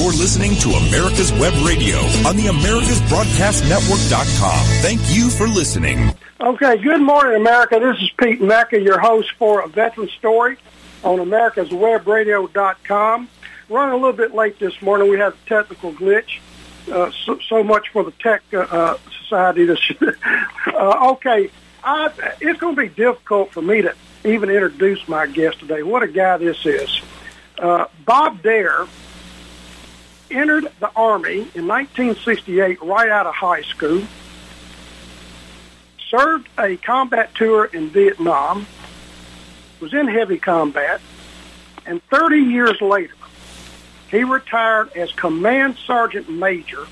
You're listening to America's Web Radio on the AmericasBroadcastNetwork.com. Thank you for listening. Okay, good morning, America. This is Pete Mecca, your host for A Veteran Story on AmericasWebRadio.com. Running a little bit late this morning. We had a technical glitch. Uh, so, so, much for the tech uh, uh society. This, uh, okay, I, it's going to be difficult for me to even introduce my guest today. What a guy this is. Uh, Bob Dare entered the Army in 1968 right out of high school, served a combat tour in Vietnam, was in heavy combat, and 30 years later, he retired as Command Sergeant Major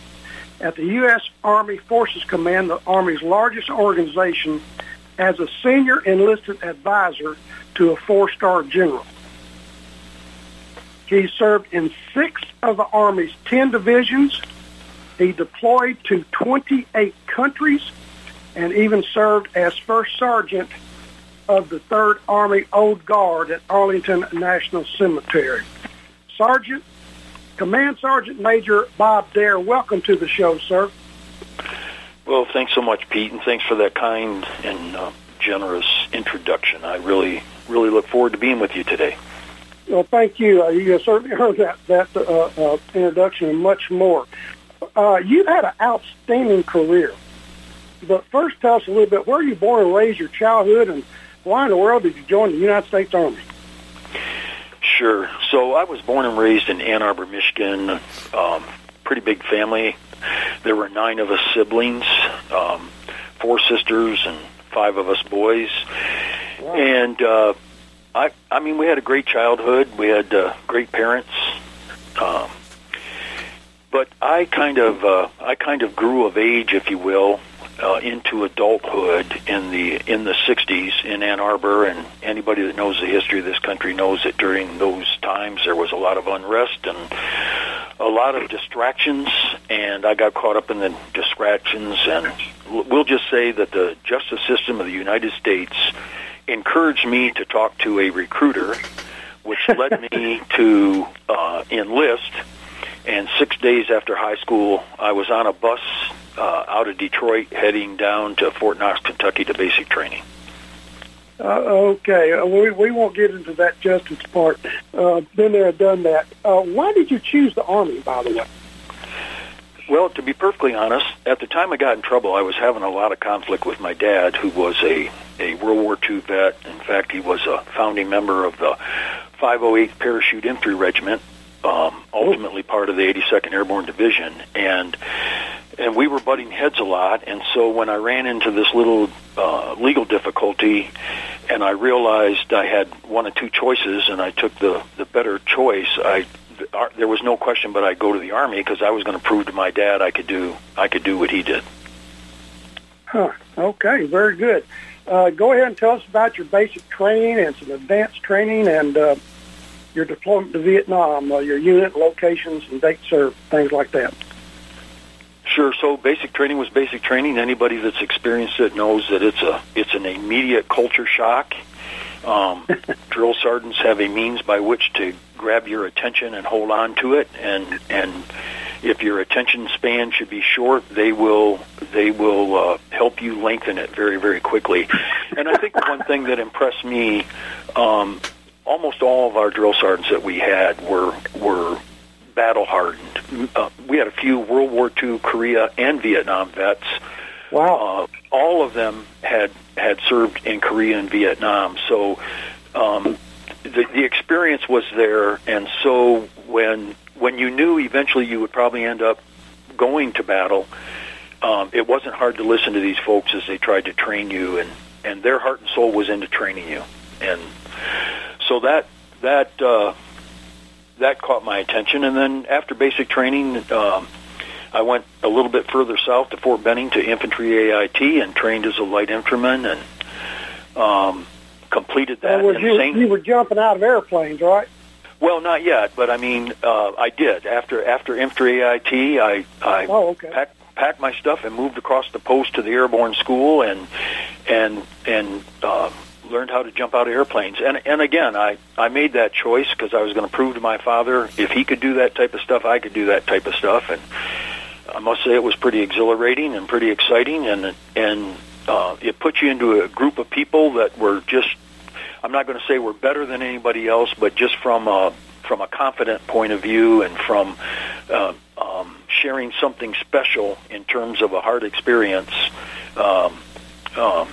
at the U.S. Army Forces Command, the Army's largest organization, as a senior enlisted advisor to a four-star general. He served in six of the Army's 10 divisions. He deployed to 28 countries and even served as first sergeant of the 3rd Army Old Guard at Arlington National Cemetery. Sergeant, Command Sergeant Major Bob Dare, welcome to the show, sir. Well, thanks so much, Pete, and thanks for that kind and uh, generous introduction. I really, really look forward to being with you today. Well, thank you. Uh, you certainly heard that that uh, uh, introduction and much more. Uh, you've had an outstanding career. But first, tell us a little bit where you born and raised, your childhood, and why in the world did you join the United States Army? Sure. So I was born and raised in Ann Arbor, Michigan. Um, pretty big family. There were nine of us siblings, um, four sisters, and five of us boys. Wow. And uh, I, I mean, we had a great childhood. We had uh, great parents. Um, but I kind of, uh, I kind of grew of age, if you will, uh, into adulthood in the in the 60s in Ann Arbor, and anybody that knows the history of this country knows that during those times there was a lot of unrest and a lot of distractions, and I got caught up in the distractions. And we'll just say that the justice system of the United States encouraged me to talk to a recruiter, which led me to uh, enlist. And six days after high school, I was on a bus uh, out of Detroit heading down to Fort Knox, Kentucky to basic training. Uh, okay, uh, we, we won't get into that justice part. Uh, been there, done that. Uh, why did you choose the Army, by the way? Well, to be perfectly honest, at the time I got in trouble, I was having a lot of conflict with my dad, who was a, a World War II vet. In fact, he was a founding member of the 508th Parachute Infantry Regiment, um, ultimately part of the 82nd Airborne Division, and and we were butting heads a lot. And so when I ran into this little uh, legal difficulty, and I realized I had one of two choices, and I took the the better choice, I there was no question but I'd go to the army because I was going to prove to my dad I could do I could do what he did. Huh. Okay. Very good. Uh, go ahead and tell us about your basic training and some advanced training and uh, your deployment to Vietnam, uh, your unit locations and dates served, things like that. Sure. So basic training was basic training. Anybody that's experienced it knows that it's a it's an immediate culture shock. Um, drill sergeants have a means by which to grab your attention and hold on to it, and and if your attention span should be short, they will they will uh, help you lengthen it very very quickly. And I think the one thing that impressed me, um, almost all of our drill sergeants that we had were were battle hardened. Uh, we had a few World War II, Korea, and Vietnam vets. Wow! Uh, all of them had had served in Korea and Vietnam, so. Um, the, the experience was there, and so when when you knew eventually you would probably end up going to battle, um, it wasn't hard to listen to these folks as they tried to train you, and and their heart and soul was into training you, and so that that uh, that caught my attention. And then after basic training, um, I went a little bit further south to Fort Benning to infantry AIT and trained as a light infantryman and. Um, completed that. You, Saint- you were jumping out of airplanes, right? Well, not yet, but I mean, uh, I did after after infantry AIT. I I oh, okay. packed packed my stuff and moved across the post to the airborne school and and and uh, learned how to jump out of airplanes. And and again, I I made that choice because I was going to prove to my father if he could do that type of stuff, I could do that type of stuff. And I must say it was pretty exhilarating and pretty exciting, and and uh, it put you into a group of people that were just. I'm not going to say we're better than anybody else, but just from a from a confident point of view and from uh, um, sharing something special in terms of a hard experience. Um, um,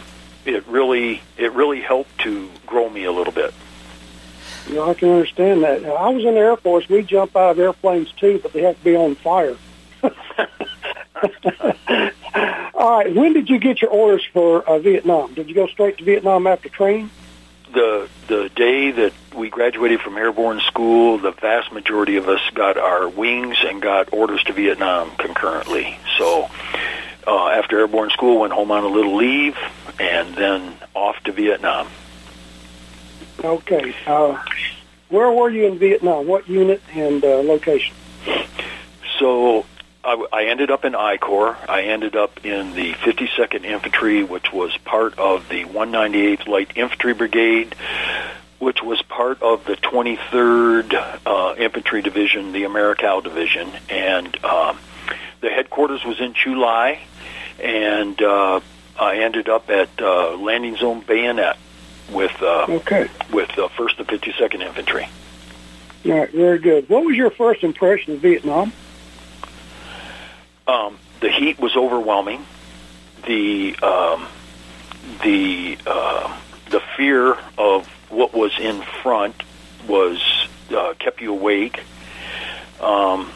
it really it really helped to grow me a little bit. You know, I can understand that. I was in the Air Force. We jump out of airplanes too, but they have to be on fire. All right. When did you get your orders for uh, Vietnam? Did you go straight to Vietnam after training? The the day that we graduated from airborne school, the vast majority of us got our wings and got orders to Vietnam concurrently. So uh, after airborne school, went home on a little leave, and then off to Vietnam. Okay. Uh, where were you in Vietnam? What unit and uh, location? So I, I ended up in I Corps. I ended up in the 52nd Infantry, which was part of the 198th Light Infantry Brigade, which was part of the 23rd uh, Infantry Division, the Americal Division, and um, the headquarters was in Chu Lai, and uh, I ended up at uh, Landing Zone Bayonet with uh, Okay. with uh, First and 52nd Infantry. All right. Very good. What was your first impression of Vietnam? Um, the heat was overwhelming. The um, the uh, the fear of what was in front was uh, kept you awake. Um,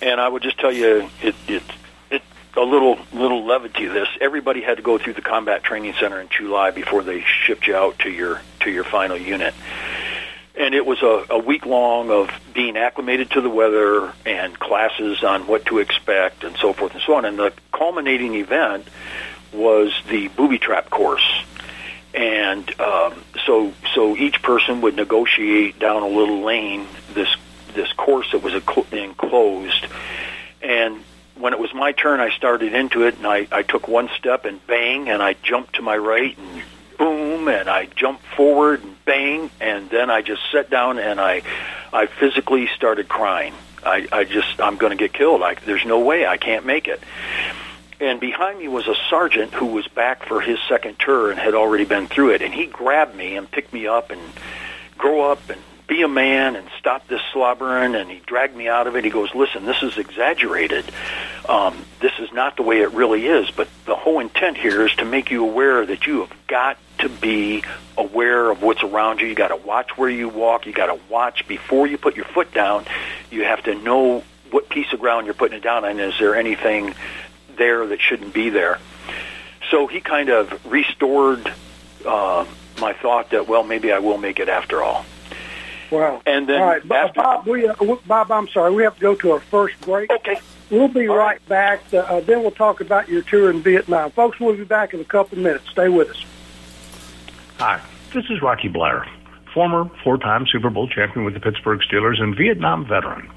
and I would just tell you, it, it it a little little levity. This everybody had to go through the combat training center in Chu Lai before they shipped you out to your to your final unit and it was a, a week long of being acclimated to the weather and classes on what to expect and so forth and so on. And the culminating event was the booby trap course. And um, so, so each person would negotiate down a little lane this this course that was enclosed. And when it was my turn, I started into it, and I, I took one step and bang, and I jumped to my right and boom, and I jumped forward and bang, and then I just sat down and I, I physically started crying. I, I just, I'm going to get killed. Like, there's no way I can't make it. And behind me was a sergeant who was back for his second tour and had already been through it, and he grabbed me and picked me up and grow up and be a man and stop this slobbering. And he dragged me out of it. He goes listen this is exaggerated. Um, this is not the way it really is. But the whole intent here is to make you aware that you have got to be aware of what's around you. You got to watch where you walk. You got to watch before you put your foot down. You have to know what piece of ground you're putting it down on. Is there anything there that shouldn't be there? So he kind of restored uh, my thought that well maybe I will make it after all Wow. And then All right, Bob, after- Bob, we, uh, Bob, I'm sorry. We have to go to our first break. Okay. We'll be All right, back. Uh, uh, then we'll talk about your tour in Vietnam. Folks, we'll be back in a couple of minutes. Stay with us. Hi, this is Rocky Bleier, former four-time Super Bowl champion with the Pittsburgh Steelers and Vietnam veteran.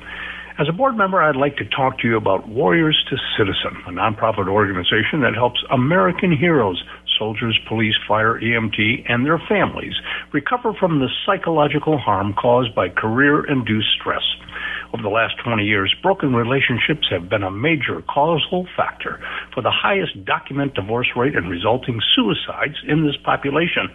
As a board member, I'd like to talk to you about Warriors to Citizen, a nonprofit organization that helps American heroes, soldiers, police, fire, EMT, and their families recover from the psychological harm caused by career-induced stress. Over the last 20 years, broken relationships have been a major causal factor for the highest document divorce rate and resulting suicides in this population.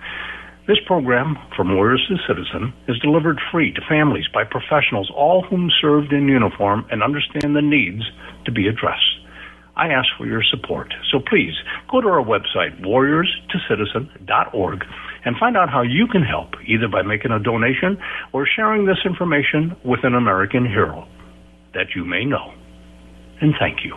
This program, From Warriors to Citizen, is delivered free to families by professionals, all whom served in uniform and understand the needs to be addressed. I ask for your support. So please go to our website, warriorstocitizen.org, and find out how you can help, either by making a donation or sharing this information with an American hero that you may know. And thank you.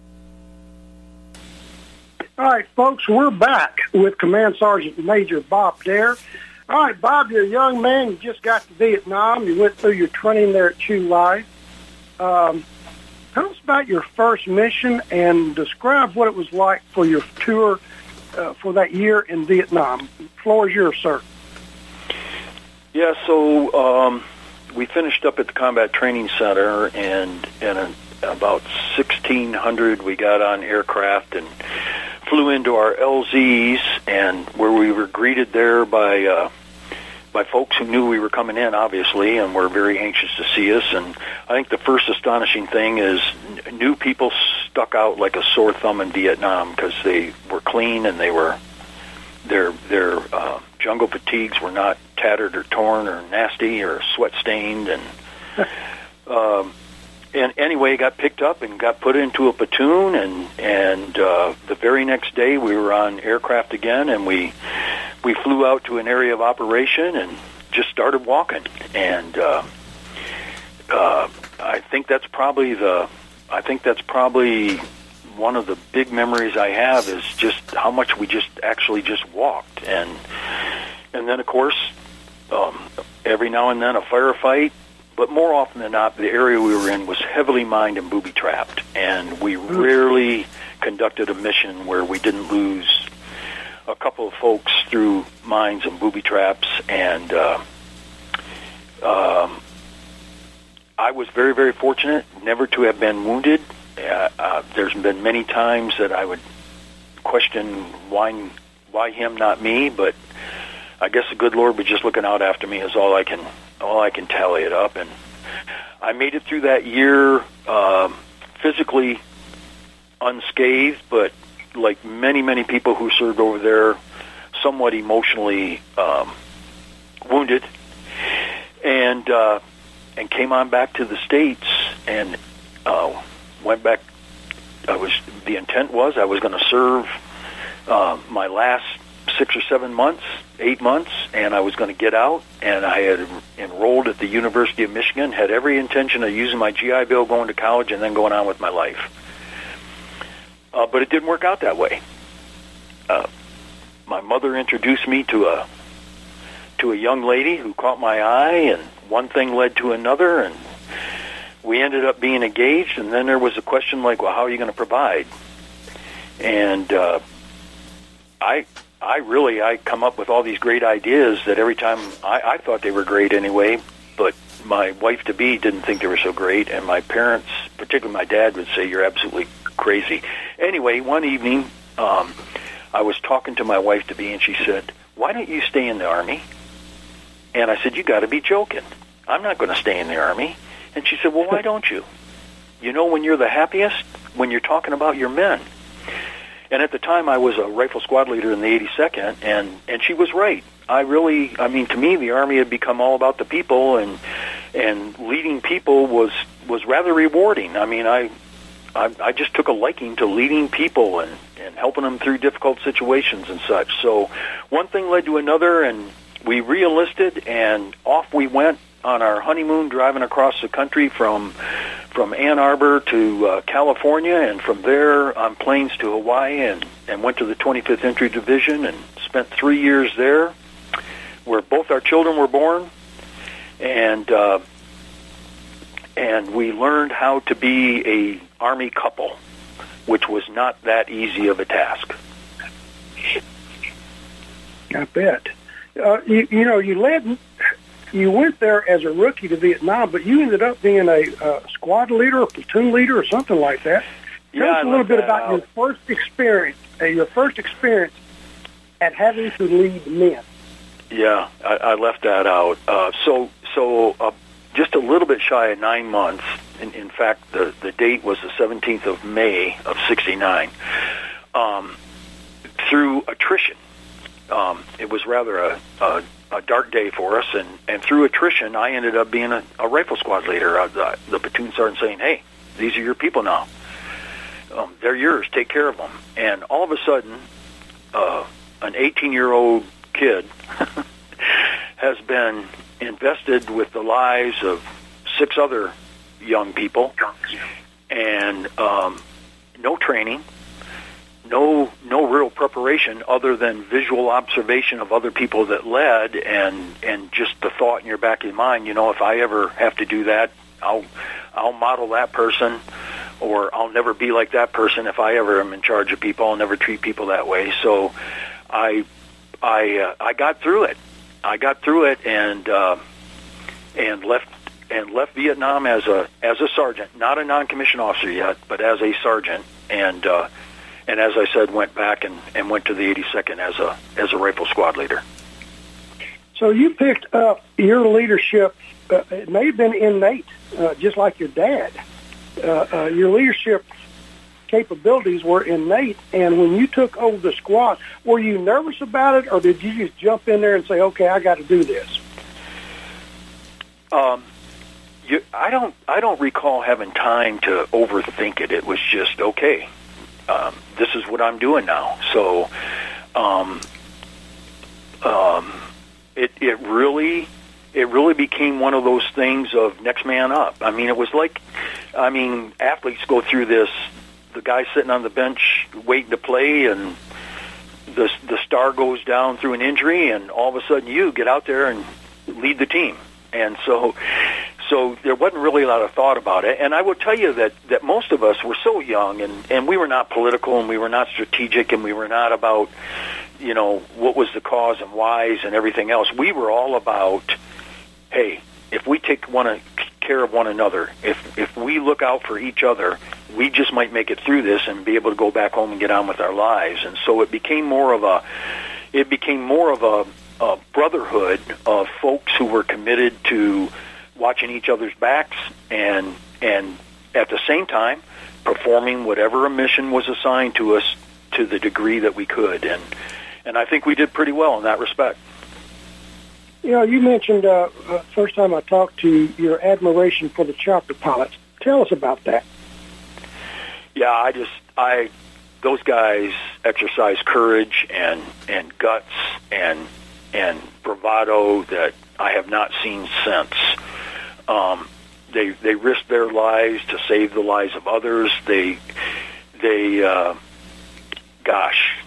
All right, folks, we're back with Command Sergeant Major Bob Dare. All right, Bob, you're a young man. You just got to Vietnam. You went through your training there at Chu Lai. Um, tell us about your first mission and describe what it was like for your tour uh, for that year in Vietnam. The floor is yours, sir. Yeah, so um, we finished up at the Combat Training Center, and in about 1600 we got on aircraft and flew into our LZs, and where we were greeted there by uh, by folks who knew we were coming in, obviously, and were very anxious to see us. And I think the first astonishing thing is new people stuck out like a sore thumb in Vietnam because they were clean and they were their their uh, jungle fatigues were not tattered or torn or nasty or sweat stained and um, and anyway got picked up and got put into a platoon and and uh, the very next day we were on aircraft again and we we flew out to an area of operation and just started walking. And uh, uh, I think that's probably the I think that's probably one of the big memories I have is just how much we just actually just walked. And and then of course um, every now and then a firefight but more often than not the area we were in was heavily mined and booby trapped and we rarely conducted a mission where we didn't lose a couple of folks through mines and booby traps and uh, um, I was very very fortunate never to have been wounded uh, uh, there's been many times that I would question why why him, not me. But I guess the good Lord was just looking out after me. Is all I can all I can tally it up. And I made it through that year um, physically unscathed, but like many many people who served over there, somewhat emotionally um, wounded, and uh, and came on back to the states and. Uh, went back. I was the intent was I was going to serve uh, my last six or seven months, eight months, and I was going to get out. And I had enrolled at the University of Michigan. Had every intention of using my GI Bill, going to college, and then going on with my life. Uh, but it didn't work out that way. Uh, my mother introduced me to a to a young lady who caught my eye, and one thing led to another, and we ended up being engaged, and then there was a question like, well, how are you going to provide? And uh, I, I really, I come up with all these great ideas that every time I, I thought they were great anyway, but my wife to be didn't think they were so great, and my parents, particularly my dad, would say you're absolutely crazy. Anyway, one evening, um, I was talking to my wife to be, and she said, "Why don't you stay in the army?" And I said, "You got to be joking. I'm not going to stay in the army." And she said, Well, why don't you? You know, when you're the happiest, when you're talking about your men. And at the time, I was a rifle squad leader in the 82nd, and, and she was right. I really, I mean, to me, the Army had become all about the people, and and leading people was was rather rewarding. I mean, I I, I just took a liking to leading people and, and helping them through difficult situations and such. So one thing led to another, and we re-enlisted, and off we went on our honeymoon driving across the country from from Ann Arbor to uh, California and from there on planes to Hawaii and and went to the 25th Infantry Division and spent 3 years there where both our children were born and uh and we learned how to be a army couple which was not that easy of a task. I bet. Uh, you, you know, you led you went there as a rookie to Vietnam, but you ended up being a uh, squad leader, or platoon leader, or something like that. Tell Yeah, us a little bit about out. your first experience, uh, your first experience at having to lead men. Yeah, I, I left that out. Uh, so, so uh, just a little bit shy of nine months in, in fact, the the date was the 17th of May of '69. Um, through attrition, um, it was rather a, a a dark day for us, and and through attrition, I ended up being a, a rifle squad leader. Uh, the, the platoon sergeant saying, "Hey, these are your people now. Um, they're yours. Take care of them." And all of a sudden, uh, an 18-year-old kid has been invested with the lives of six other young people, and um, no training, no no real preparation other than visual observation of other people that led, and and just the thought in your back of your mind, you know, if I ever have to do that, I'll I'll model that person. Or I'll never be like that person. If I ever am in charge of people, I'll never treat people that way. So, I, I, uh, I got through it. I got through it, and uh, and left and left Vietnam as a as a sergeant, not a non-commissioned officer yet, but as a sergeant, and uh, and as I said, went back and, and went to the 82nd as a as a rifle squad leader. So you picked up your leadership. Uh, it may have been innate, uh, just like your dad. Uh, uh, your leadership capabilities were innate, and when you took over the squad, were you nervous about it, or did you just jump in there and say, "Okay, I got to do this"? Um, you, I don't. I don't recall having time to overthink it. It was just okay. Um, this is what I'm doing now. So, um, um, it it really it really became one of those things of next man up. I mean, it was like, I mean, athletes go through this. The guy sitting on the bench waiting to play, and the the star goes down through an injury, and all of a sudden you get out there and lead the team. And so, so there wasn't really a lot of thought about it. And I will tell you that that most of us were so young, and and we were not political, and we were not strategic, and we were not about, you know, what was the cause and whys and everything else. We were all about, hey, if we take one uh, care of one another, if if we look out for each other, we just might make it through this and be able to go back home and get on with our lives. And so it became more of a, it became more of a a brotherhood of folks who were committed to watching each other's backs and and at the same time performing whatever a mission was assigned to us to the degree that we could and and I think we did pretty well in that respect. You know, you mentioned uh, uh, first time I talked to you, your admiration for the chopper pilots. Tell us about that. Yeah, I just I those guys exercise courage and and guts and and bravado that I have not seen since. Um, they they risk their lives to save the lives of others. They they uh, gosh,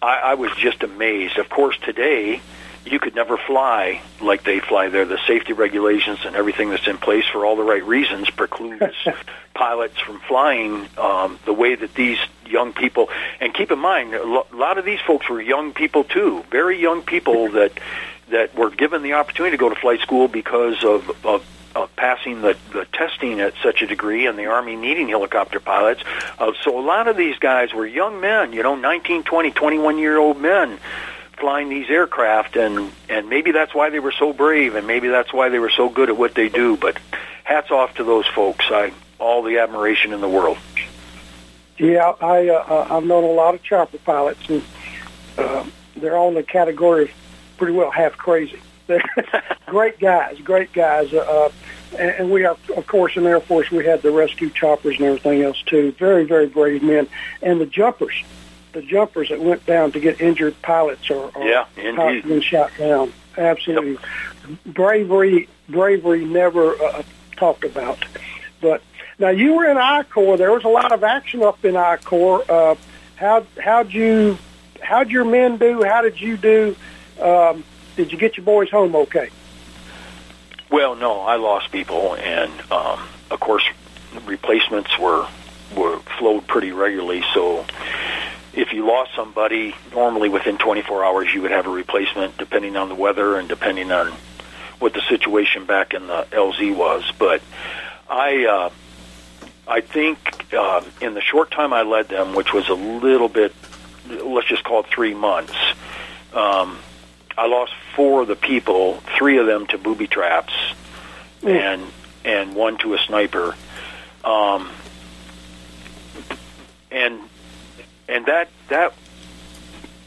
I, I was just amazed. Of course, today you could never fly like they fly there. The safety regulations and everything that's in place for all the right reasons precludes pilots from flying um, the way that these young people. And keep in mind, a lot of these folks were young people too, very young people that that were given the opportunity to go to flight school because of, of of passing the, the testing at such a degree and the Army needing helicopter pilots. Uh, so a lot of these guys were young men, you know, 19, 20, 21 year old men flying these aircraft and and maybe that's why they were so brave and maybe that's why they were so good at what they do but hats off to those folks. I all the admiration in the world. Yeah i uh, i've known a lot of chopper pilots and uh, they're all in the category of pretty well half crazy great guys great guys uh, and and we are of course in the air force we had the rescue choppers and everything else too very very brave men and the jumpers the jumpers that went down to get injured pilots or, or yeah, pilots been shot down. Absolutely, yep. bravery bravery never uh, talked about. But now you were in I Corps. There was a lot of action up in I Corps. Uh, how how'd you how'd your men do? How did you do? Um, did you get your boys home okay? Well, no, I lost people, and um, of course, replacements were were flowed pretty regularly. So if you lost somebody, normally within 24 hours you would have a replacement, depending on the weather and depending on what the situation back in the LZ was. But I, uh, I think uh, in the short time I led them, which was a little bit, let's just call it three months, um, I lost four of the people, three of them to booby traps, mm. and and one to a sniper. Um, and and that that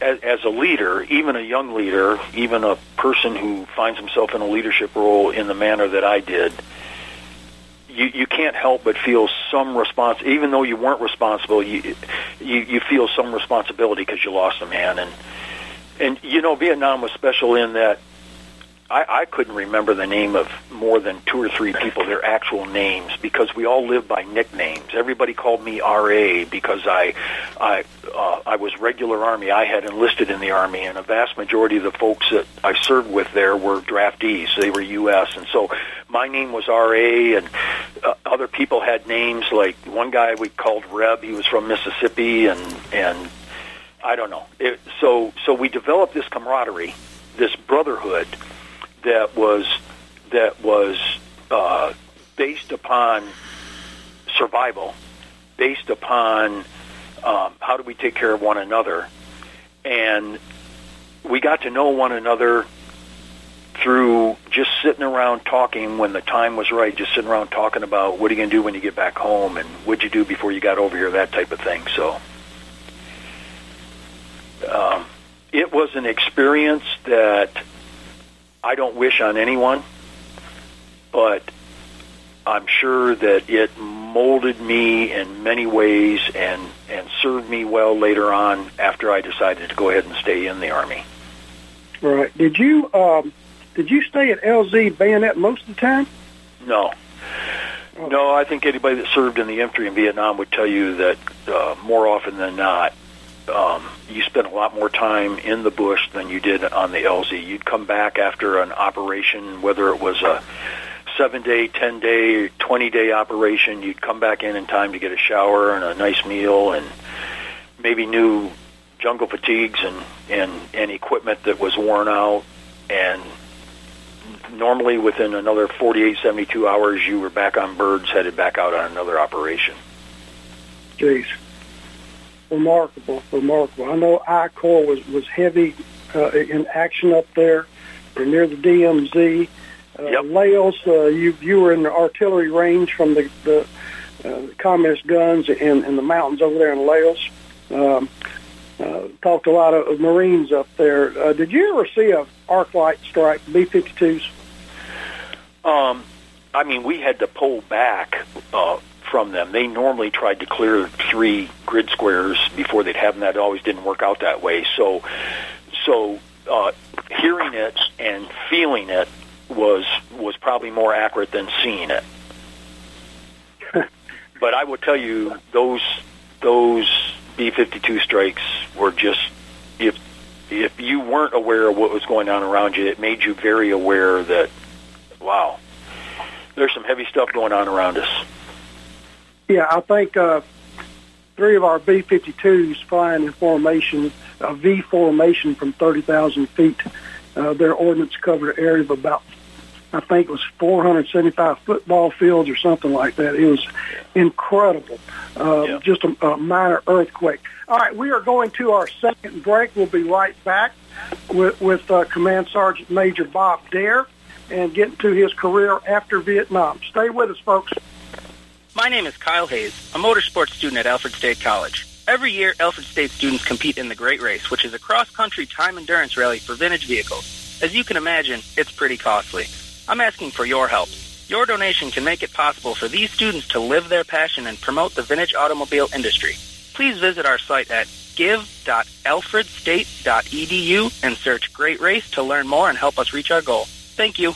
as, as a leader, even a young leader, even a person who finds himself in a leadership role in the manner that I did, you you can't help but feel some response. Even though you weren't responsible, you you, you feel some responsibility because you lost a man. And and you know, Vietnam was special in that I, I couldn't remember the name of more than two or three people, their actual names, because we all lived by nicknames. Everybody called me R.A. because I, I, uh, I was regular Army. I had enlisted in the Army, and a vast majority of the folks that I served with there were draftees. They were U.S., and so my name was R.A., and uh, other people had names like one guy we called Reb. He was from Mississippi, and and I don't know. It, so so we developed this camaraderie, this brotherhood that was that was uh, based upon survival, based upon um, how do we take care of one another, and we got to know one another through just sitting around talking when the time was right, just sitting around talking about what are you going to do when you get back home and what'd you do before you got over here, that type of thing. So um, it was an experience that I don't wish on anyone, but I'm sure that it molded me in many ways and and served me well later on after I decided to go ahead and stay in the army. Right. Did you um, did you stay at LZ Bayonet most of the time? No. No, I think anybody that served in the infantry in Vietnam would tell you that uh, more often than not, um, you spent a lot more time in the bush than you did on the LZ. You'd come back after an operation, whether it was a seven day, ten day, twenty day operation. You'd come back in in time to get a shower and a nice meal, and maybe new jungle fatigues and and and equipment that was worn out, and normally within another 48, 72 hours, you were back on birds, headed back out on another operation. Jeez remarkable, remarkable. I know I Corps was was heavy uh, in action up there. Near the DMZ. Uh, Yep. Laos, uh, you you were in the artillery range from the the uh, communist guns in, in the mountains over there in Laos. Um, uh, talked a lot of Marines up there. Uh, did you ever see a arc light strike B-52s? Um, I mean, we had to pull back uh, from them. They normally tried to clear three grid squares before they'd have them. That always didn't work out that way. So, so uh, hearing it and feeling it was was probably more accurate than seeing it. but I will tell you, those those B-52 strikes were just if if you weren't aware of what was going on around you, it made you very aware that wow, there's some heavy stuff going on around us. Yeah, I think uh, three of our B-52s flying in formation, a V formation from 30,000 feet. Uh, their ordnance covered an area of about, I think it was 475 football fields or something like that. It was incredible. Uh, Yeah. Just a, a minor earthquake. All right, we are going to our second break. We'll be right back with, with uh, Command Sergeant Major Bob Dare and get into his career after Vietnam. Stay with us, folks. My name is Kyle Hayes, a motorsports student at Alfred State College. Every year, Alfred State students compete in the Great Race, which is a cross-country time endurance rally for vintage vehicles. As you can imagine, it's pretty costly. I'm asking for your help. Your donation can make it possible for these students to live their passion and promote the vintage automobile industry. Please visit our site at give.alfredstate.edu and search Great Race to learn more and help us reach our goal. Thank you.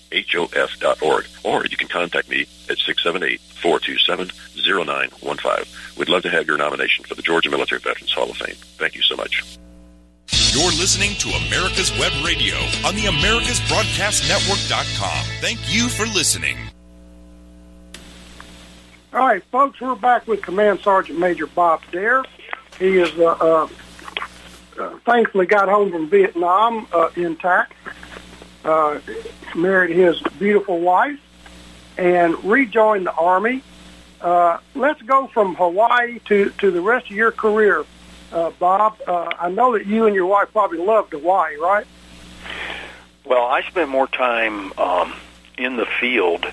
HOF.org. Or you can contact me at 678-427-0915. We'd love to have your nomination for the Georgia Military Veterans Hall of Fame. Thank you so much. You're listening to America's Web Radio on the AmericasBroadcastNetwork.com. Thank you for listening. All right, folks, we're back with Command Sergeant Major Bob Dare. He is uh, uh, uh, thankfully got home from Vietnam uh, intact, uh, married his beautiful wife, and rejoined the Army. Uh, let's go from Hawaii to, to the rest of your career, uh, Bob. Uh, I know that you and your wife probably loved Hawaii, right? Well, I spent more time um, in the field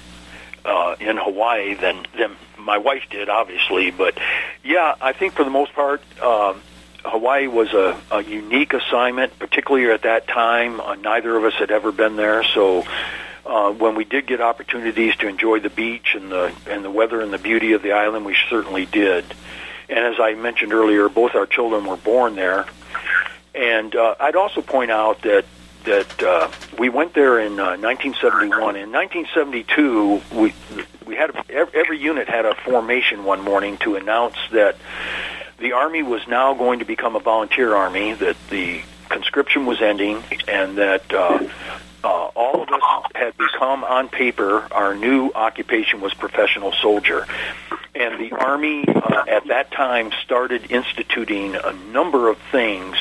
uh, in Hawaii than than my wife did, obviously. But yeah, I think for the most part, um, Hawaii was a, a unique assignment, particularly at that time. Uh, neither of us had ever been there, so uh, when we did get opportunities to enjoy the beach and the and the weather and the beauty of the island, we certainly did. And as I mentioned earlier, both our children were born there. And uh, I'd also point out that that uh, we went there in uh, 1971. In 1972, we we had every unit had a formation one morning to announce that the army was now going to become a volunteer army, that the conscription was ending, and that uh, uh, all of us had become on paper our new occupation was professional soldier. And the Army uh, at that time started instituting a number of things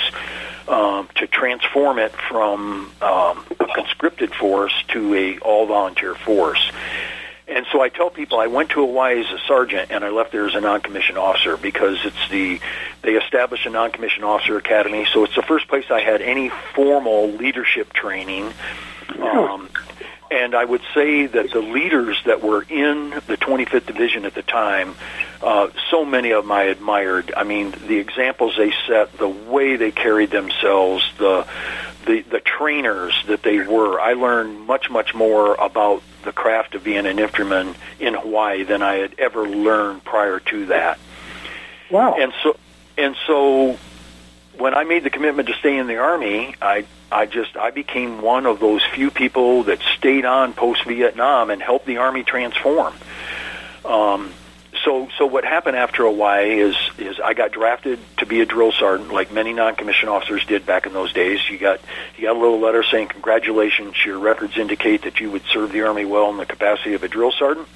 um, to transform it from um, a conscripted force to a all volunteer force. And so I tell people I went to Hawaii as a sergeant and I left there as a non-commissioned officer because it's the they established a non-commissioned officer academy. So it's the first place I had any formal leadership training. Um, and I would say that the leaders that were in the 25th Division at the time, uh, so many of them I admired. I mean, the examples they set, the way they carried themselves, the the the trainers that they were. I learned much much more about the craft of being an infantryman in Hawaii than I had ever learned prior to that. Wow. And so and so when I made the commitment to stay in the army, I I just I became one of those few people that stayed on post Vietnam and helped the army transform. Um, so so what happened after Hawaii is is I got drafted to be a drill sergeant, like many non-commissioned officers did back in those days. You got you got a little letter saying congratulations, your records indicate that you would serve the army well in the capacity of a drill sergeant.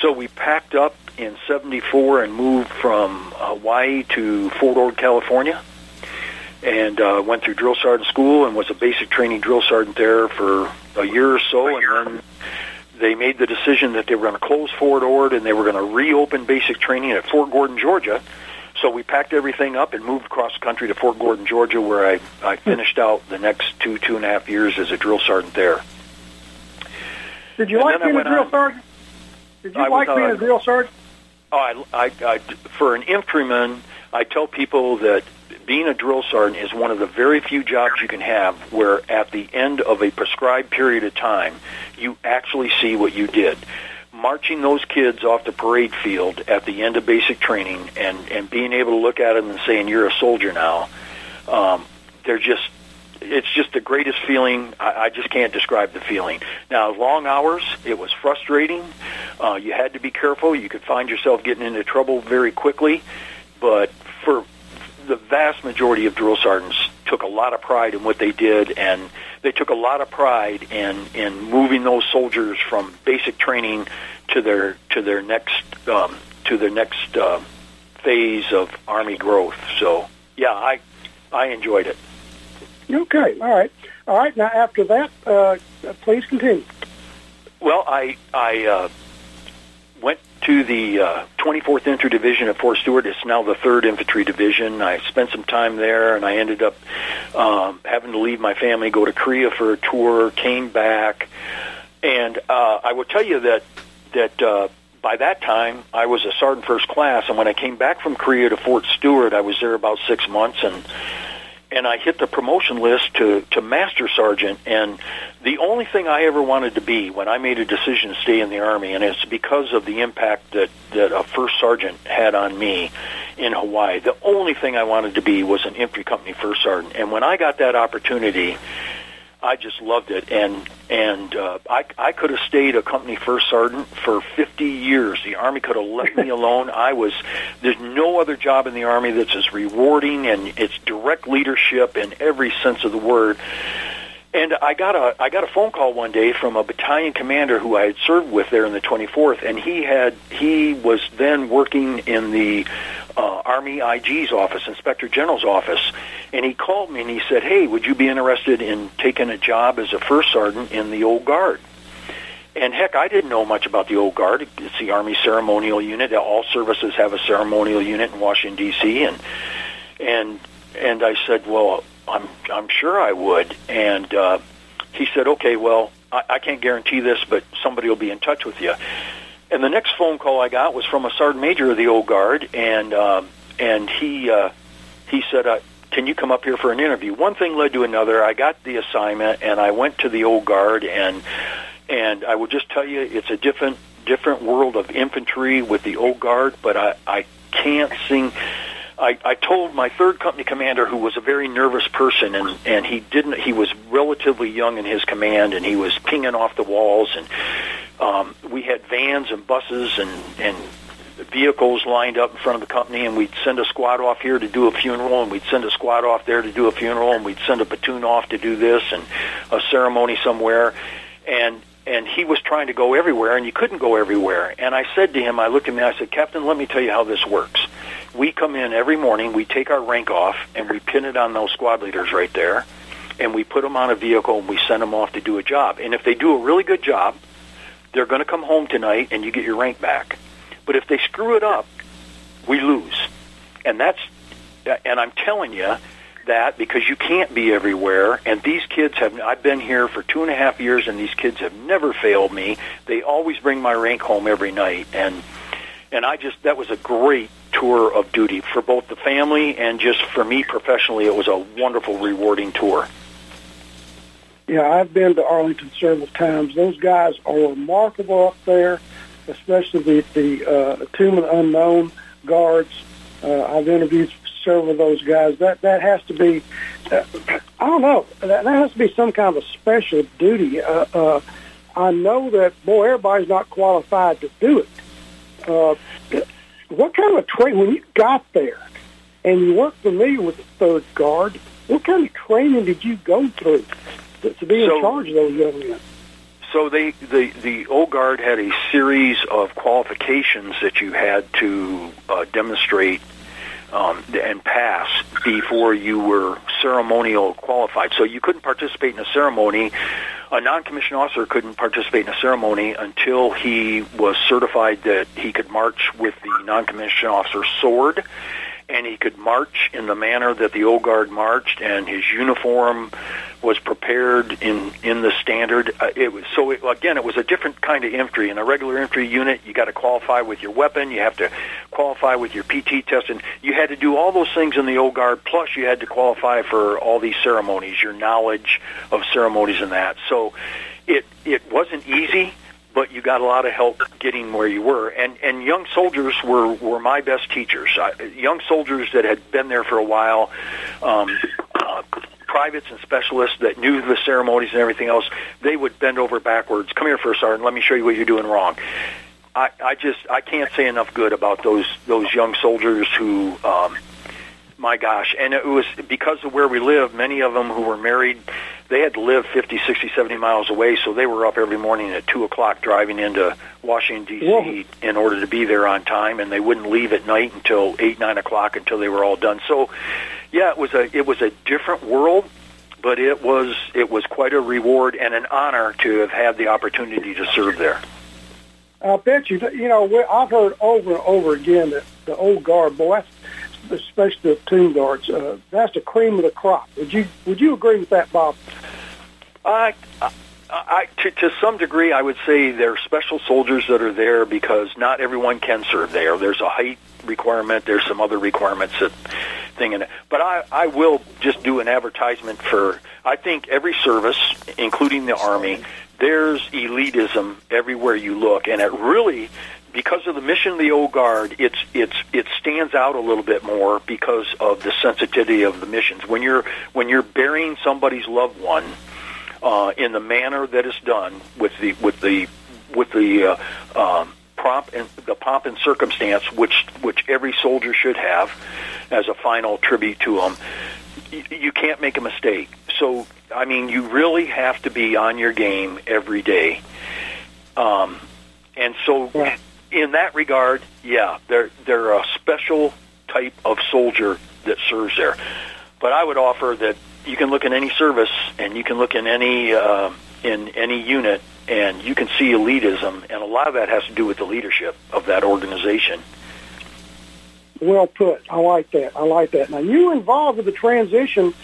So we packed up in '74 and moved from Hawaii to Fort Ord, California and uh, went through drill sergeant school and was a basic training drill sergeant there for a year or so, and then they made the decision that they were going to close Fort Ord and they were going to reopen basic training at Fort Gordon, Georgia. So we packed everything up and moved across the country to Fort Gordon, Georgia, where I, I finished out the next two, two and a half years as a drill sergeant there. Did you And like being a drill on- sergeant? Did you I like was, being uh, a drill sergeant? Oh, I, I, I, for an infantryman, I tell people that being a drill sergeant is one of the very few jobs you can have where at the end of a prescribed period of time, you actually see what you did. Marching those kids off the parade field at the end of basic training and, and being able to look at them and saying, you're a soldier now, um, they're just, it's just the greatest feeling. I, I just can't describe the feeling. Now, long hours, it was frustrating. Uh, you had to be careful. You could find yourself getting into trouble very quickly. But for the vast majority of drill sergeants took a lot of pride in what they did, and they took a lot of pride in in moving those soldiers from basic training to their to their next um, to their next uh, phase of army growth. So, yeah, I I enjoyed it. Okay, all right, all right. Now after that, uh, please continue. Well, I I uh, went to the uh, 24th Infantry Division at Fort Stewart. It's now the 3rd Infantry Division. I spent some time there, and I ended up um, having to leave my family, go to Korea for a tour, came back, and uh, I will tell you that that uh, by that time I was a sergeant first class, and when I came back from Korea to Fort Stewart, I was there about six months, and and I hit the promotion list to to master sergeant and the only thing I ever wanted to be when I made a decision to stay in the army and it's because of the impact that that a first sergeant had on me in Hawaii the only thing I wanted to be was an infantry company first sergeant. And when I got that opportunity I just loved it, and and uh, I I could have stayed a company first sergeant for 50 years. The Army could have left me alone. I was there's no other job in the Army that's as rewarding, and it's direct leadership in every sense of the word. And I got a I got a phone call one day from a battalion commander who I had served with there in the 24th, and he had he was then working in the uh, Army IG's office, Inspector General's office, and he called me and he said, "Hey, would you be interested in taking a job as a first sergeant in the old guard?" And heck, I didn't know much about the old guard. It's the Army ceremonial unit. All services have a ceremonial unit in Washington D.C. and and and I said, "Well, I'm I'm sure I would." And uh, he said, "Okay, well, I, I can't guarantee this, but somebody will be in touch with you." And the next phone call I got was from a sergeant major of the old guard, and um, and he uh, he said, uh, "Can you come up here for an interview?" One thing led to another. I got the assignment, and I went to the old guard, and and I will just tell you, it's a different different world of infantry with the old guard. But I I can't sing. I, I told my third company commander, who was a very nervous person, and and he didn't. He was relatively young in his command, and he was pinging off the walls, and um, we had vans and buses and and vehicles lined up in front of the company, and we'd send a squad off here to do a funeral, and we'd send a squad off there to do a funeral, and we'd send a platoon off to do this and a ceremony somewhere, and and he was trying to go everywhere, and you couldn't go everywhere. And I said to him, I looked at him, I said, Captain, let me tell you how this works. We come in every morning, we take our rank off, and we pin it on those squad leaders right there, and we put them on a vehicle, and we send them off to do a job. And if they do a really good job, they're going to come home tonight, and you get your rank back. But if they screw it up, we lose. And that's, and I'm telling you, that because you can't be everywhere. And these kids have, I've been here for two and a half years and these kids have never failed me. They always bring my rank home every night. And, and I just, that was a great tour of duty for both the family and just for me professionally. It was a wonderful, rewarding tour. Yeah, I've been to Arlington several times. Those guys are remarkable up there, especially the the uh, Tomb of the Unknown guards. Uh, I've interviewed of those guys. That that has to be, uh, I don't know, that, that has to be some kind of a special duty. Uh, uh, I know that boy, everybody's not qualified to do it. Uh, what kind of a training when you got there and you weren't familiar with the third guard? What kind of training did you go through to, to be in charge of those young men? So they the the old guard had a series of qualifications that you had to uh, demonstrate um, and pass before you were ceremonial qualified. So you couldn't participate in a ceremony. A non-commissioned officer couldn't participate in a ceremony until he was certified that he could march with the non-commissioned officer's sword and he could march in the manner that the old guard marched, and his uniform was prepared in in the standard. Uh, it was so it, again, it was a different kind of infantry. In a regular infantry unit, you got to qualify with your weapon, you have to qualify with your PT test, and you had to do all those things in the old guard. Plus, you had to qualify for all these ceremonies, your knowledge of ceremonies and that. So, it it wasn't easy but you got a lot of help getting where you were. And and young soldiers were were my best teachers. I, young soldiers that had been there for a while, um, uh, privates and specialists that knew the ceremonies and everything else. They would bend over backwards. Come here, first sergeant. Let me show you what you're doing wrong. I, I just I can't say enough good about those those young soldiers who. Um, my gosh and it was because of where we live many of them who were married they had to live 50 60 70 miles away so they were up every morning at 2 o'clock driving into washington d.c in order to be there on time and they wouldn't leave at night until 8 9 o'clock until they were all done so yeah it was a it was a different world but it was it was quite a reward and an honor to have had the opportunity to serve there I bet you. You know, I've heard over and over again that the old guard, boy, that's, especially the tomb guards, uh, that's the cream of the crop. Would you Would you agree with that, Bob? I, I, I to, to some degree, I would say they're special soldiers that are there because not everyone can serve there. There's a height requirement. There's some other requirements that thing in it. But I, I will just do an advertisement for. I think every service, including the Army, there's elitism everywhere you look, and it really. Because of the mission of the old guard, it's it's it stands out a little bit more because of the sensitivity of the missions. When you're when you're burying somebody's loved one, uh, in the manner that it's done with the with the with the uh, um, prompt and the pomp and circumstance which which every soldier should have as a final tribute to them. You, can't make a mistake. So I mean, you really have to be on your game every day. Um, and so, in that regard, yeah, they're they're a special type of soldier that serves there. But I would offer that you can look in any service and you can look in any uh, in any unit and you can see elitism, and a lot of that has to do with the leadership of that organization. Well put. I like that. I like that. Now you were involved with the transition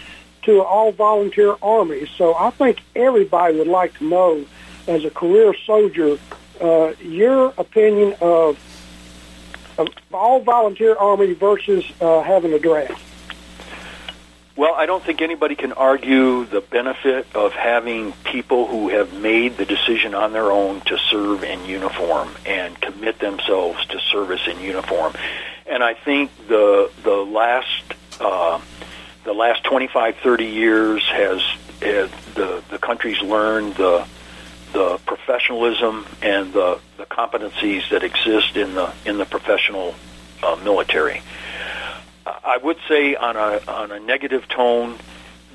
to an all volunteer army, so I think everybody would like to know, as a career soldier, uh, your opinion of, of all volunteer army versus uh, having a draft. Well, I don't think anybody can argue the benefit of having people who have made the decision on their own to serve in uniform and commit themselves to service in uniform. And I think the the last uh, the last 25, 30 years has, the the country's learned the the professionalism and the, the competencies that exist in the in the professional uh, military. I would say on a on a negative tone,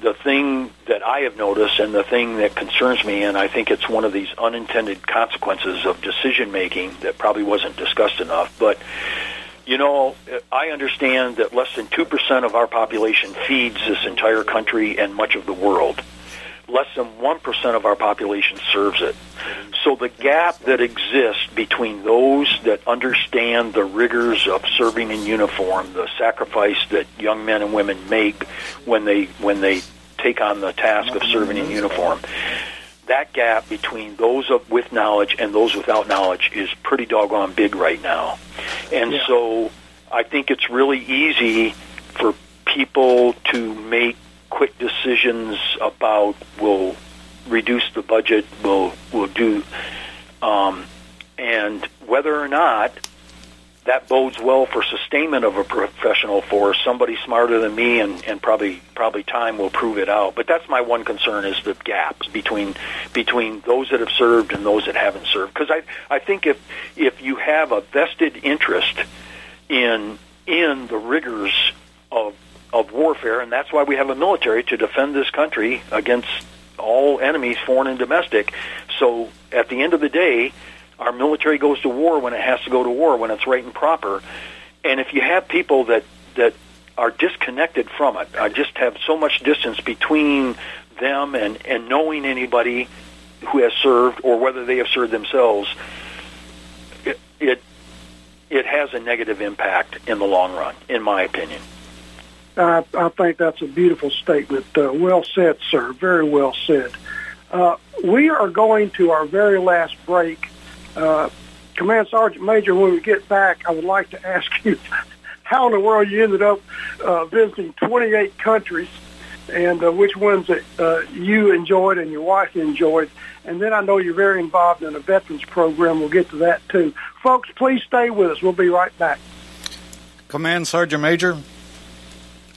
the thing that I have noticed and the thing that concerns me, and I think it's one of these unintended consequences of decision making that probably wasn't discussed enough, but you know, I understand that less than 2% of our population feeds this entire country and much of the world less than 1% of our population serves it. So the gap that exists between those that understand the rigors of serving in uniform, the sacrifice that young men and women make when they when they take on the task of serving in uniform, that gap between those of, with knowledge and those without knowledge is pretty doggone big right now. And yeah. so I think it's really easy for people to make quick decisions about will reduce the budget, will will do, um, and whether or not that bodes well for sustainment of a professional force. Somebody smarter than me and, and probably probably time will prove it out. But that's my one concern is the gaps between between those that have served and those that haven't served. Because I I think if if you have a vested interest in in the rigors of of warfare, and that's why we have a military to defend this country against all enemies, foreign and domestic. So at the end of the day, our military goes to war when it has to go to war, when it's right and proper. And if you have people that that are disconnected from it, I just have so much distance between them and and knowing anybody who has served or whether they have served themselves, it it, it has a negative impact in the long run, in my opinion. I, I think that's a beautiful statement. Uh, well said, sir. Very well said. Uh, we are going to our very last break. Uh, Command Sergeant Major, when we get back, I would like to ask you how in the world you ended up uh, visiting 28 countries and uh, which ones that uh, you enjoyed and your wife enjoyed. And then I know you're very involved in a veterans program. We'll get to that too. Folks, please stay with us. We'll be right back. Command Sergeant Major.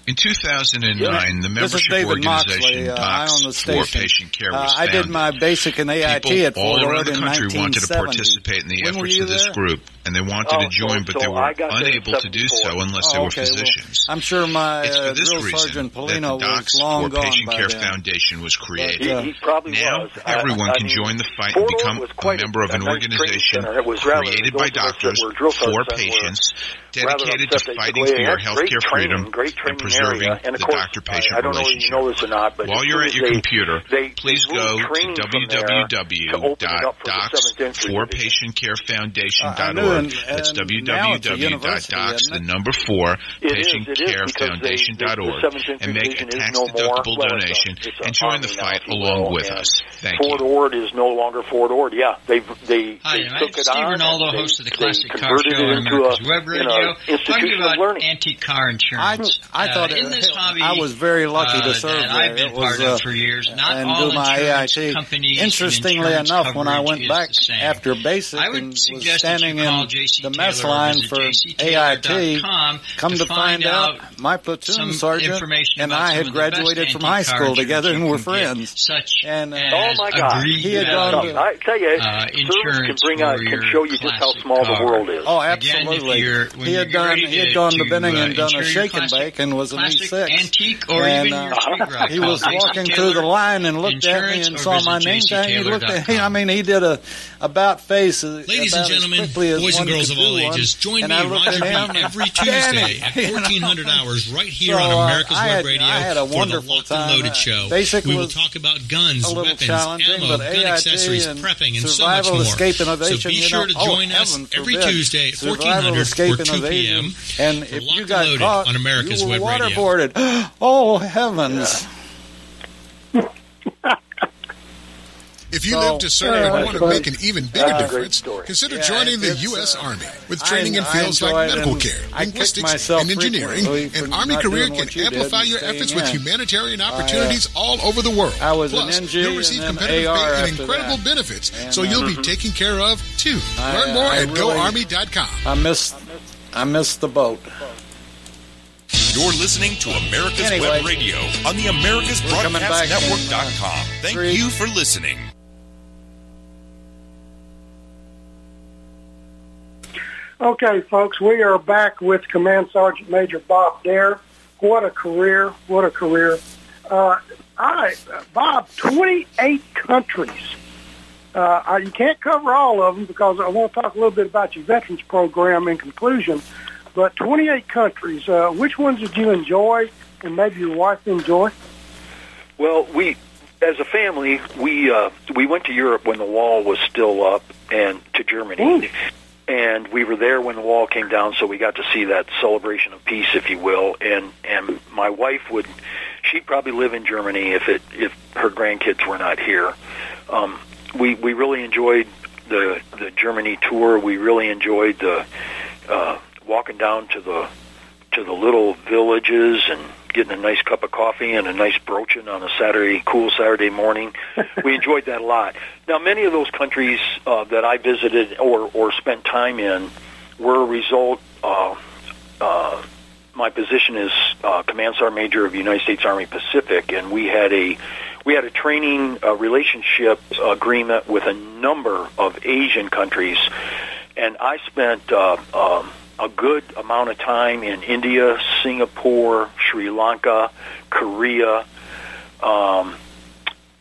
In 2009, the membership organization uh, Docs for Patient Care was uh, I did my basic and AIT People at all around the country wanted to participate in the when efforts of this group, and they wanted Oh, to join, so- but they were I got there in unable to do so unless Oh, they were okay, well, physicians. I'm sure my it's for uh, this drill reason sergeant that Polino the Docs long for Patient Care then. Foundation was created. uh, He, he probably Now was. Everyone I can mean, join the fight and become a member of an nice organization center. Was created by of us that doctors for patients, dedicated to fighting for go, your "Hey, health care freedom great and preserving area." And of the doctor-patient I, I don't know if relationship. you know this or not, but While you're at your they- computer, they, please go to training from there to open it up for the 7th Infantry Division. I knew www.docs4patientcarefoundation.org. in- That's and now it's a www.docs, isn't the it? number four, It is, it is, because they- they- the patientcarefoundation.org, and make a Division no tax-deductible Well, a- donation a and join the fight along with us. Thank Fort you. Ord is no longer Fort Ord. Yeah, they they Hi, they I'm took it Steve on. Ronaldo, they, host of the Classic Car converted Show it on into America's a, Web you know, Radio, talking about of learning. antique car insurance. I, I Uh, know, in this hobby, I was very lucky uh, to serve that there. I've been it was, part uh, of for years. Not and all do my AIT. companies Interestingly enough, when I went back after basic I would and was suggest that standing you call in JC the mess Taylor line for AIT, come to to find find out out my platoon sergeant and I had of the best graduated from high school together and were friends. Such and uh, Oh my God! He had value. gone to- I tell you, Uh, service can insurance bring out, can show you just how small car. the world is. Oh, absolutely. you're- he had get done he had gone to, to, Benning and uh, done a insure shake and bake and was an classic E6. antique or and, even uh, your street rod he was walking through the line and looked at me and saw my name tag. He looked at jctaylor.com. I mean, he did a about face. uh, Ladies and as gentlemen, quickly as boys and girls of all ages, join me, Roger B, every Tuesday at 1400 hours right here So, on uh, America's I Web had- Radio I had a for the wonderful Locked and. Loaded Uh, show. we will talk about guns, weapons, ammo, gun accessories, and prepping, and so much more. so be sure to oh, join us every. Tuesday at 1400 or 2 p.m. And for if Locked you and got Loaded caught, on America's Web Radio. Oh heavens! If you So- live to serve Yeah, and want to right. make an even bigger That's a great difference, consider Yeah, joining the U.S. uh, Army with training in I- I fields like medical care, linguistics, and engineering. An Army career can you amplify your staying efforts with in. humanitarian I, uh, opportunities all over the world. I was Plus, NG you'll receive competitive AR pay and incredible that. benefits, And, so you'll uh, be taken care of too. I, Learn uh, more I at really- GoArmy.com. I missed, I missed the boat. You're listening to America's Anyway, Web Radio on the we're coming back in, uh, AmericasBroadcastNetwork.com. Thank three- you for listening. Okay, folks, we are back with Command Sergeant Major Bob Dare. What a career! What a career! Uh, I, Bob, 28 countries. Uh, I- you can't cover all of them because I want to talk a little bit about your veterans program in conclusion. But 28 countries. Uh, which ones did you enjoy, and maybe your wife enjoy? Well, we, as a family, we uh, we went to Europe when the wall was still up, and to Germany, and we were there when the wall came down. So we got to see that celebration of peace, if you will. And and my wife would, she'd probably live in Germany if it if her grandkids were not here. Um, we we really enjoyed the the Germany tour. We really enjoyed the uh, walking down to the to the little villages and getting a nice cup of coffee and a nice Brötchen on a Saturday, cool Saturday morning. we enjoyed that a lot. Now, many of those countries uh, that I visited or or spent time in were a result. Uh, uh, my position is uh, Command Sergeant Major of the United States Army Pacific, and we had a we had a training uh, relationship agreement with a number of Asian countries, and I spent uh, um, a good amount of time in India, Singapore, Sri Lanka, Korea. Um,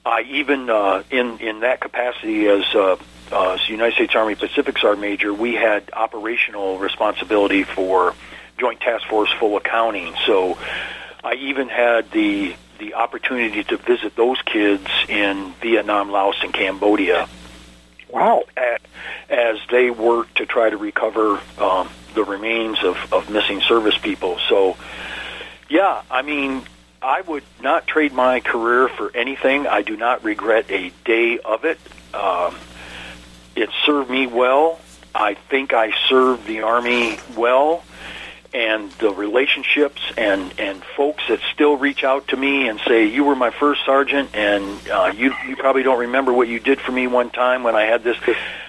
I even uh, in in that capacity as uh, uh, as United States Army Pacific Sergeant Major, we had operational responsibility for Joint Task Force full accounting. So I even had the the opportunity to visit those kids in Vietnam, Laos, and Cambodia. Wow! At, As they work to try to recover um, the remains of, of missing service people. So, yeah, I mean, I would not trade my career for anything. I do not regret a day of it. Um, it served me well. I think I served the Army well. And the relationships and, and folks that still reach out to me and say, you were my first sergeant and uh, you, you probably don't remember what you did for me one time when I had this.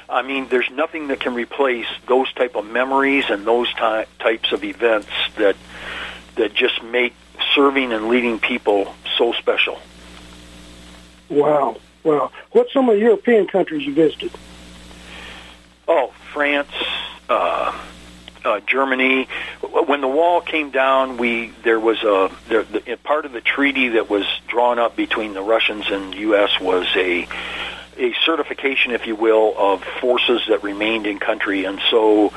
I mean, there's nothing that can replace those type of memories and those ty- types of events that that just make serving and leading people so special. Wow! Wow! What some of the European countries you visited? Oh, France, uh, uh, Germany. When the wall came down, we there was a there, the, part of the treaty that was drawn up between the Russians and U.S. was a a certification, if you will, of forces that remained in country, and so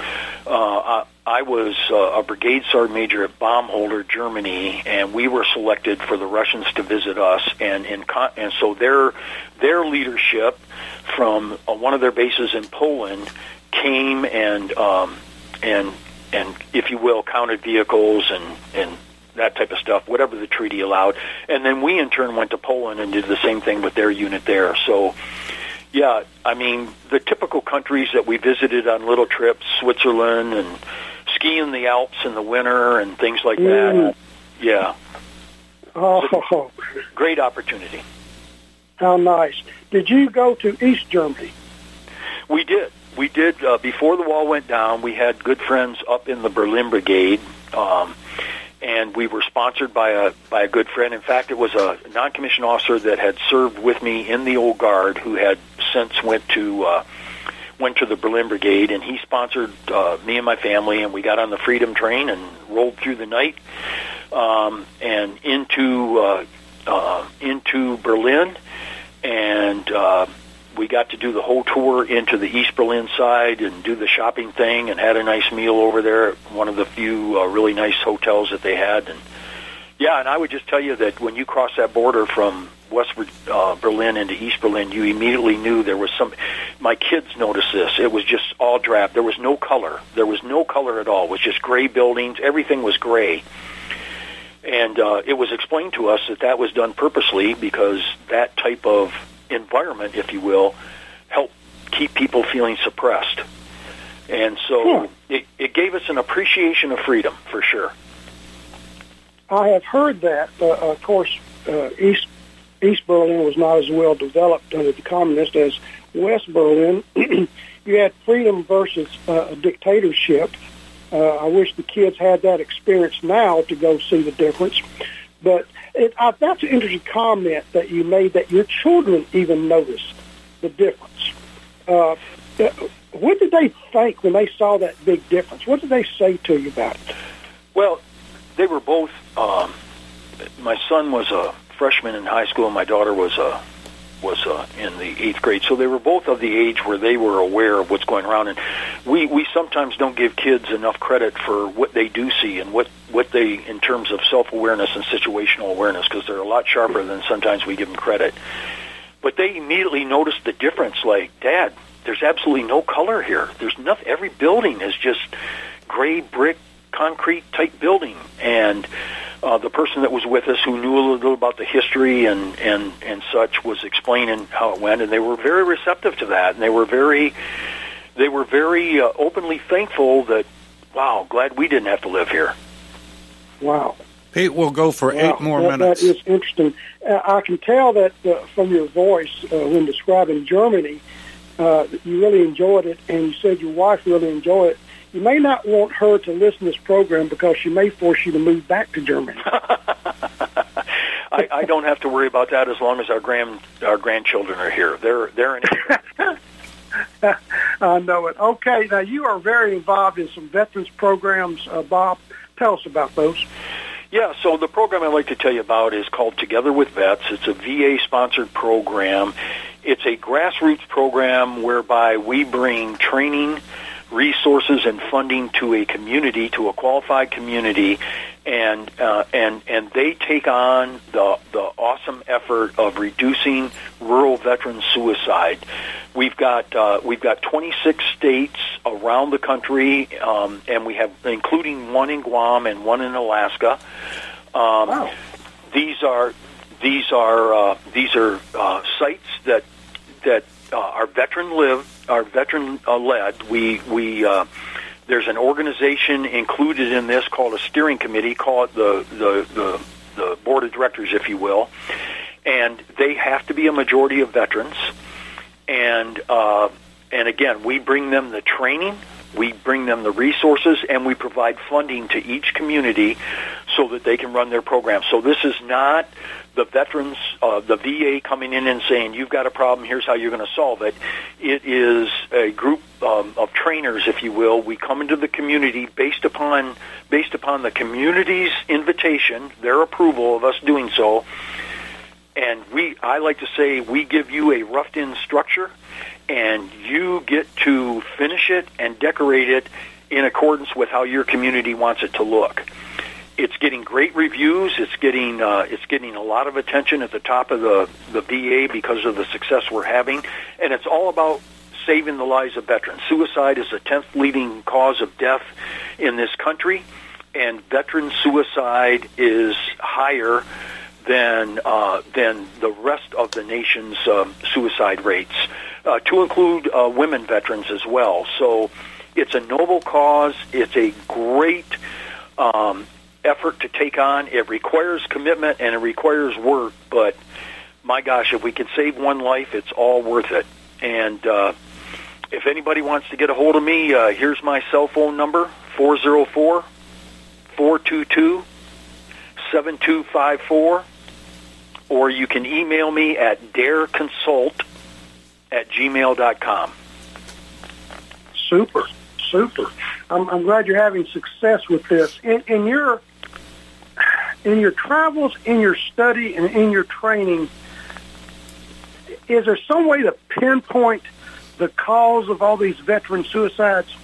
uh, I, I was uh, a brigade sergeant major at Baumholder, Germany, and we were selected for the Russians to visit us, and in con- and so their their leadership from uh, one of their bases in Poland came and um, and and if you will, counted vehicles and and that type of stuff, whatever the treaty allowed. And then we in turn went to Poland and did the same thing with their unit there. So, yeah, I mean, the typical countries that we visited on little trips, Switzerland and skiing the Alps in the winter and things like that. Yeah, Oh, great opportunity. how nice! Did you go to East Germany? We did. We did. Uh, before the wall went down, we had good friends up in the Berlin Brigade, um, and we were sponsored by a by a good friend. In fact, it was a non-commissioned officer that had served with me in the old guard, who had since went to uh, went to the Berlin Brigade, and he sponsored uh, me and my family, and we got on the Freedom Train and rolled through the night um, and into uh, uh, into Berlin, and uh, we got to do the whole tour into the East Berlin side and do the shopping thing, and had a nice meal over there at one of the few uh, really nice hotels that they had, and yeah, and I would just tell you that when you cross that border from West uh, Berlin into East Berlin, you immediately knew there was some. My kids noticed this. It was just all drab. There was no color. There was no color at all. It was just gray buildings. Everything was gray. And uh, it was explained to us that that was done purposely because that type of environment, if you will, helped keep people feeling suppressed. And so it, it gave us an appreciation of freedom for sure. I have heard that. Uh, of course, uh, East East Berlin was not as well developed under the communists as West Berlin. you had freedom versus uh, a dictatorship. Uh, I wish the kids had that experience now to go see the difference. But it, I, that's an interesting comment that you made that your children even noticed the difference. Uh, uh, what did they think when they saw that big difference? What did they say to you about it? Well, they were both. Um, my son was a freshman in high school, and my daughter was a was uh, in the eighth grade. So they were both of the age where they were aware of what's going around. And we we sometimes don't give kids enough credit for what they do see and what what they in terms of self awareness and situational awareness because they're a lot sharper than sometimes we give them credit. But they immediately noticed the difference. Like, Dad, there's absolutely no color here. There's nothing. Every building is just gray brick concrete type building and uh, the person that was with us who knew a little about the history and and and such was explaining how it went and they were very receptive to that and they were very they were very uh, openly thankful that wow glad we didn't have to live here Wow. Pete, we'll go for Wow, eight more that, minutes. That is interesting. Uh, I can tell that uh, from your voice uh, when describing Germany, uh, you really enjoyed it, and you said your wife really enjoyed it. You may not want her to listen to this program because she may force you to move back to Germany. I, I don't have to worry about that as long as our grand our grandchildren are here they're they're in I know it. Okay, now you are very involved in some veterans programs, uh, Bob. Tell us about those. Yeah, so the program I'd like to tell you about is called Together with Vets. It's a VA sponsored program. It's a grassroots program whereby we bring training, resources, and funding to a community, to a qualified community, and uh, and and they take on the the awesome effort of reducing rural veteran suicide. We've got uh, we've got 26 states around the country, um, and we have including one in Guam and one in Alaska. Um, wow. These are these are uh, these are uh, sites that that uh, are veteran live are veteran uh, led. We we uh, there's an organization included in this called a steering committee, call it the the the, the board of directors, if you will, and they have to be a majority of veterans. And uh, and again, we bring them the training, we bring them the resources, and we provide funding to each community so that they can run their program. So this is not the veterans, uh, the VA coming in and saying, "You've got a problem. Here's how you're going to solve it." It is a group um, of trainers, if you will. We come into the community based upon based upon the community's invitation, their approval of us doing so, and we. I like to say we give you a roughed-in structure, and you get to finish it and decorate it in accordance with how your community wants it to look it's getting great reviews. It's getting uh, it's getting a lot of attention at the top of the the VA because of the success we're having, and it's all about saving the lives of veterans. Suicide is the tenth leading cause of death in this country, and veteran suicide is higher than uh, than the rest of the nation's um, suicide rates, uh, to include uh, women veterans as well. So, it's a noble cause. It's a great um, effort to take on. It requires commitment and it requires work, but my gosh, if we can save one life, it's all worth it. And uh, if anybody wants to get a hold of me, uh, here's my cell phone number 404 422 7254. Or you can email me at dareconsult at gmail.com. Super, super. I'm, I'm glad you're having success with this. In, in your in your travels, in your study, and in your training, is there some way to pinpoint the cause of all these veteran suicides?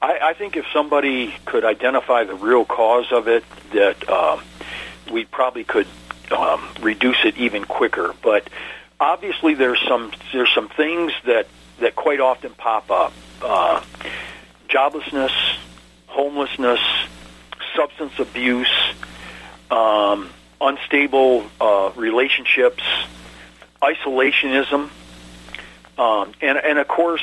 I, I think if somebody could identify the real cause of it, that um, we probably could um, reduce it even quicker. But obviously, there's some there's some things that that quite often pop up: uh, joblessness, homelessness, substance abuse, um, unstable uh, relationships, isolationism, um, and and of course.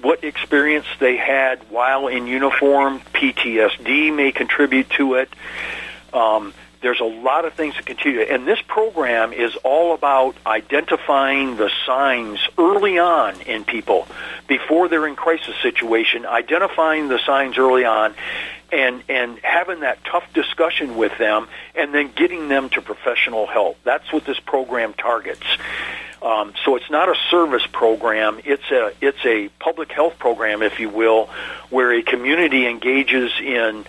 What experience they had while in uniform, PTSD may contribute to it. Um, there's a lot of things to continue. And this program is all about identifying the signs early on in people before they're in crisis situation, identifying the signs early on and and having that tough discussion with them and then getting them to professional help. That's what this program targets. Um, so it's not a service program; it's a it's a public health program, if you will, where a community engages in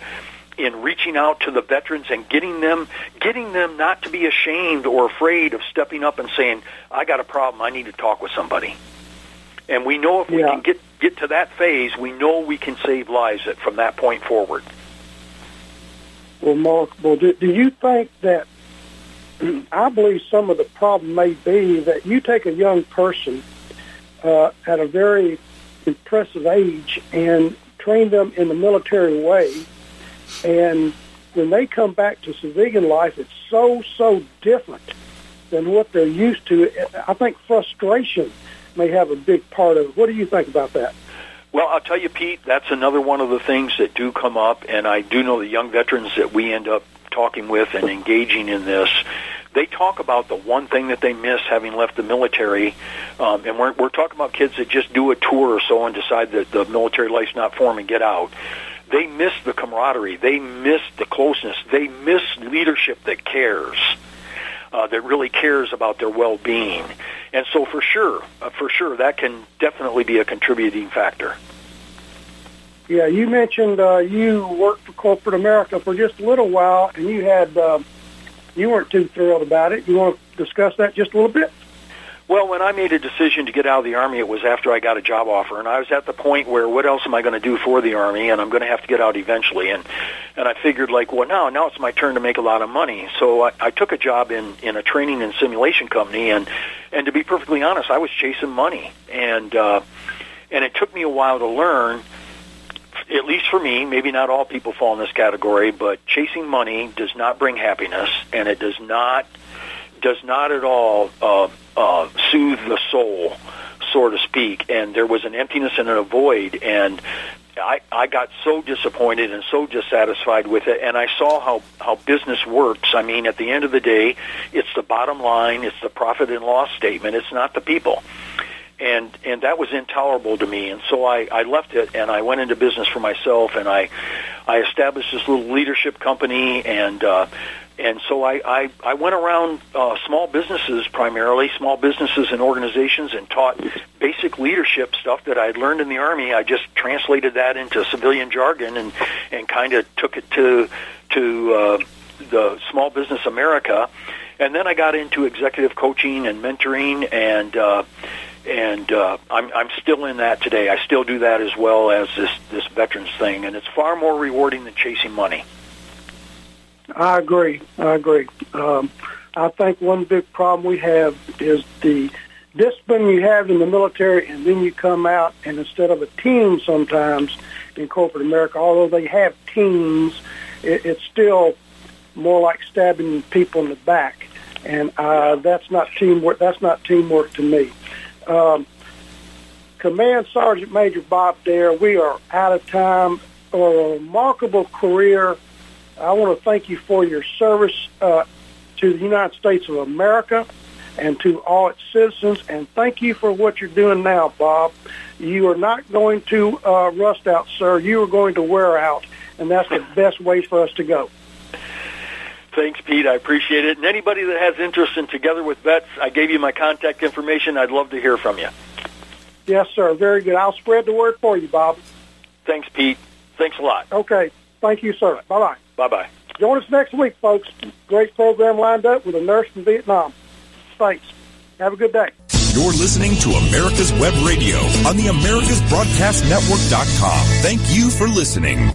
in reaching out to the veterans and getting them getting them not to be ashamed or afraid of stepping up and saying, "I got a problem. I need to talk with somebody." And we know if we Yeah. can get get to that phase, we know we can save lives at, from that point forward. remarkable. Do, do you think that I believe some of the problem may be that you take a young person uh, at a very impressive age and train them in the military way, and when they come back to civilian life, it's so so different than what they're used to. I think frustration may have a big part of it. What do you think about that? Well, I'll tell you, Pete, that's another one of the things that do come up, and I do know the young veterans that we end up talking with and engaging in this. They talk about the one thing that they miss having left the military, um, and we're, we're talking about kids that just do a tour or so and decide that the military life's not for them and get out. They miss the camaraderie. They miss the closeness. They miss leadership that cares uh, that really cares about their well-being. And so, for sure, uh, for sure, that can definitely be a contributing factor. Yeah, you mentioned uh, you worked for corporate America for just a little while, and you had uh, you weren't too thrilled about it. You want to discuss that just a little bit? Well, when I made a decision to get out of the Army, it was after I got a job offer, and I was at the point where what else am I going to do for the Army, and I'm going to have to get out eventually, and and I figured like, well, now now it's my turn to make a lot of money, so I, I took a job in in a training and simulation company, and and to be perfectly honest, I was chasing money, and uh, and it took me a while to learn. At least for me, maybe not all people fall in this category, but chasing money does not bring happiness, and it does not does not at all uh, uh, soothe the soul, so to speak. And there was an emptiness and a void, and I, I got so disappointed and so dissatisfied with it. And I saw how how business works. I mean, at the end of the day, it's the bottom line, it's the profit and loss statement. It's not the people. And and that was intolerable to me, and so I, I left it and I went into business for myself, and I I established this little leadership company, and uh, and so I, I, I went around uh, small businesses primarily, small businesses and organizations, and taught basic leadership stuff that I'd learned in the Army. I just translated that into civilian jargon and, and kind of took it to, to uh, the small business America. And then I got into executive coaching and mentoring, and uh, and uh, I'm I'm still in that today. I still do that as well as this this veterans thing, and it's far more rewarding than chasing money. I agree. I agree. Um, I think one big problem we have is the discipline you have in the military, and then you come out, and instead of a team, sometimes in corporate America, although they have teams, it, it's still more like stabbing people in the back, and uh, that's not teamwork. That's not teamwork to me. Um, Command Sergeant Major Bob Dare, we are out of time. A remarkable career I want to thank you for your service uh, to the United States of America and to all its citizens. And thank you for what you're doing now, Bob. You are not going to uh, rust out, sir. You are going to wear out, and that's the best way for us to go. Thanks, Pete. I appreciate it. And anybody that has interest in Together with Vets, I gave you my contact information. I'd love to hear from you. Yes, sir. Very good. I'll spread the word for you, Bob. Thanks, Pete. Thanks a lot. Okay. Thank you, sir. Bye-bye. Bye-bye. Join us next week, folks. Great program lined up with a nurse from Vietnam. Thanks. Have a good day. You're listening to America's Web Radio on the AmericasBroadcastNetwork.com. Thank you for listening.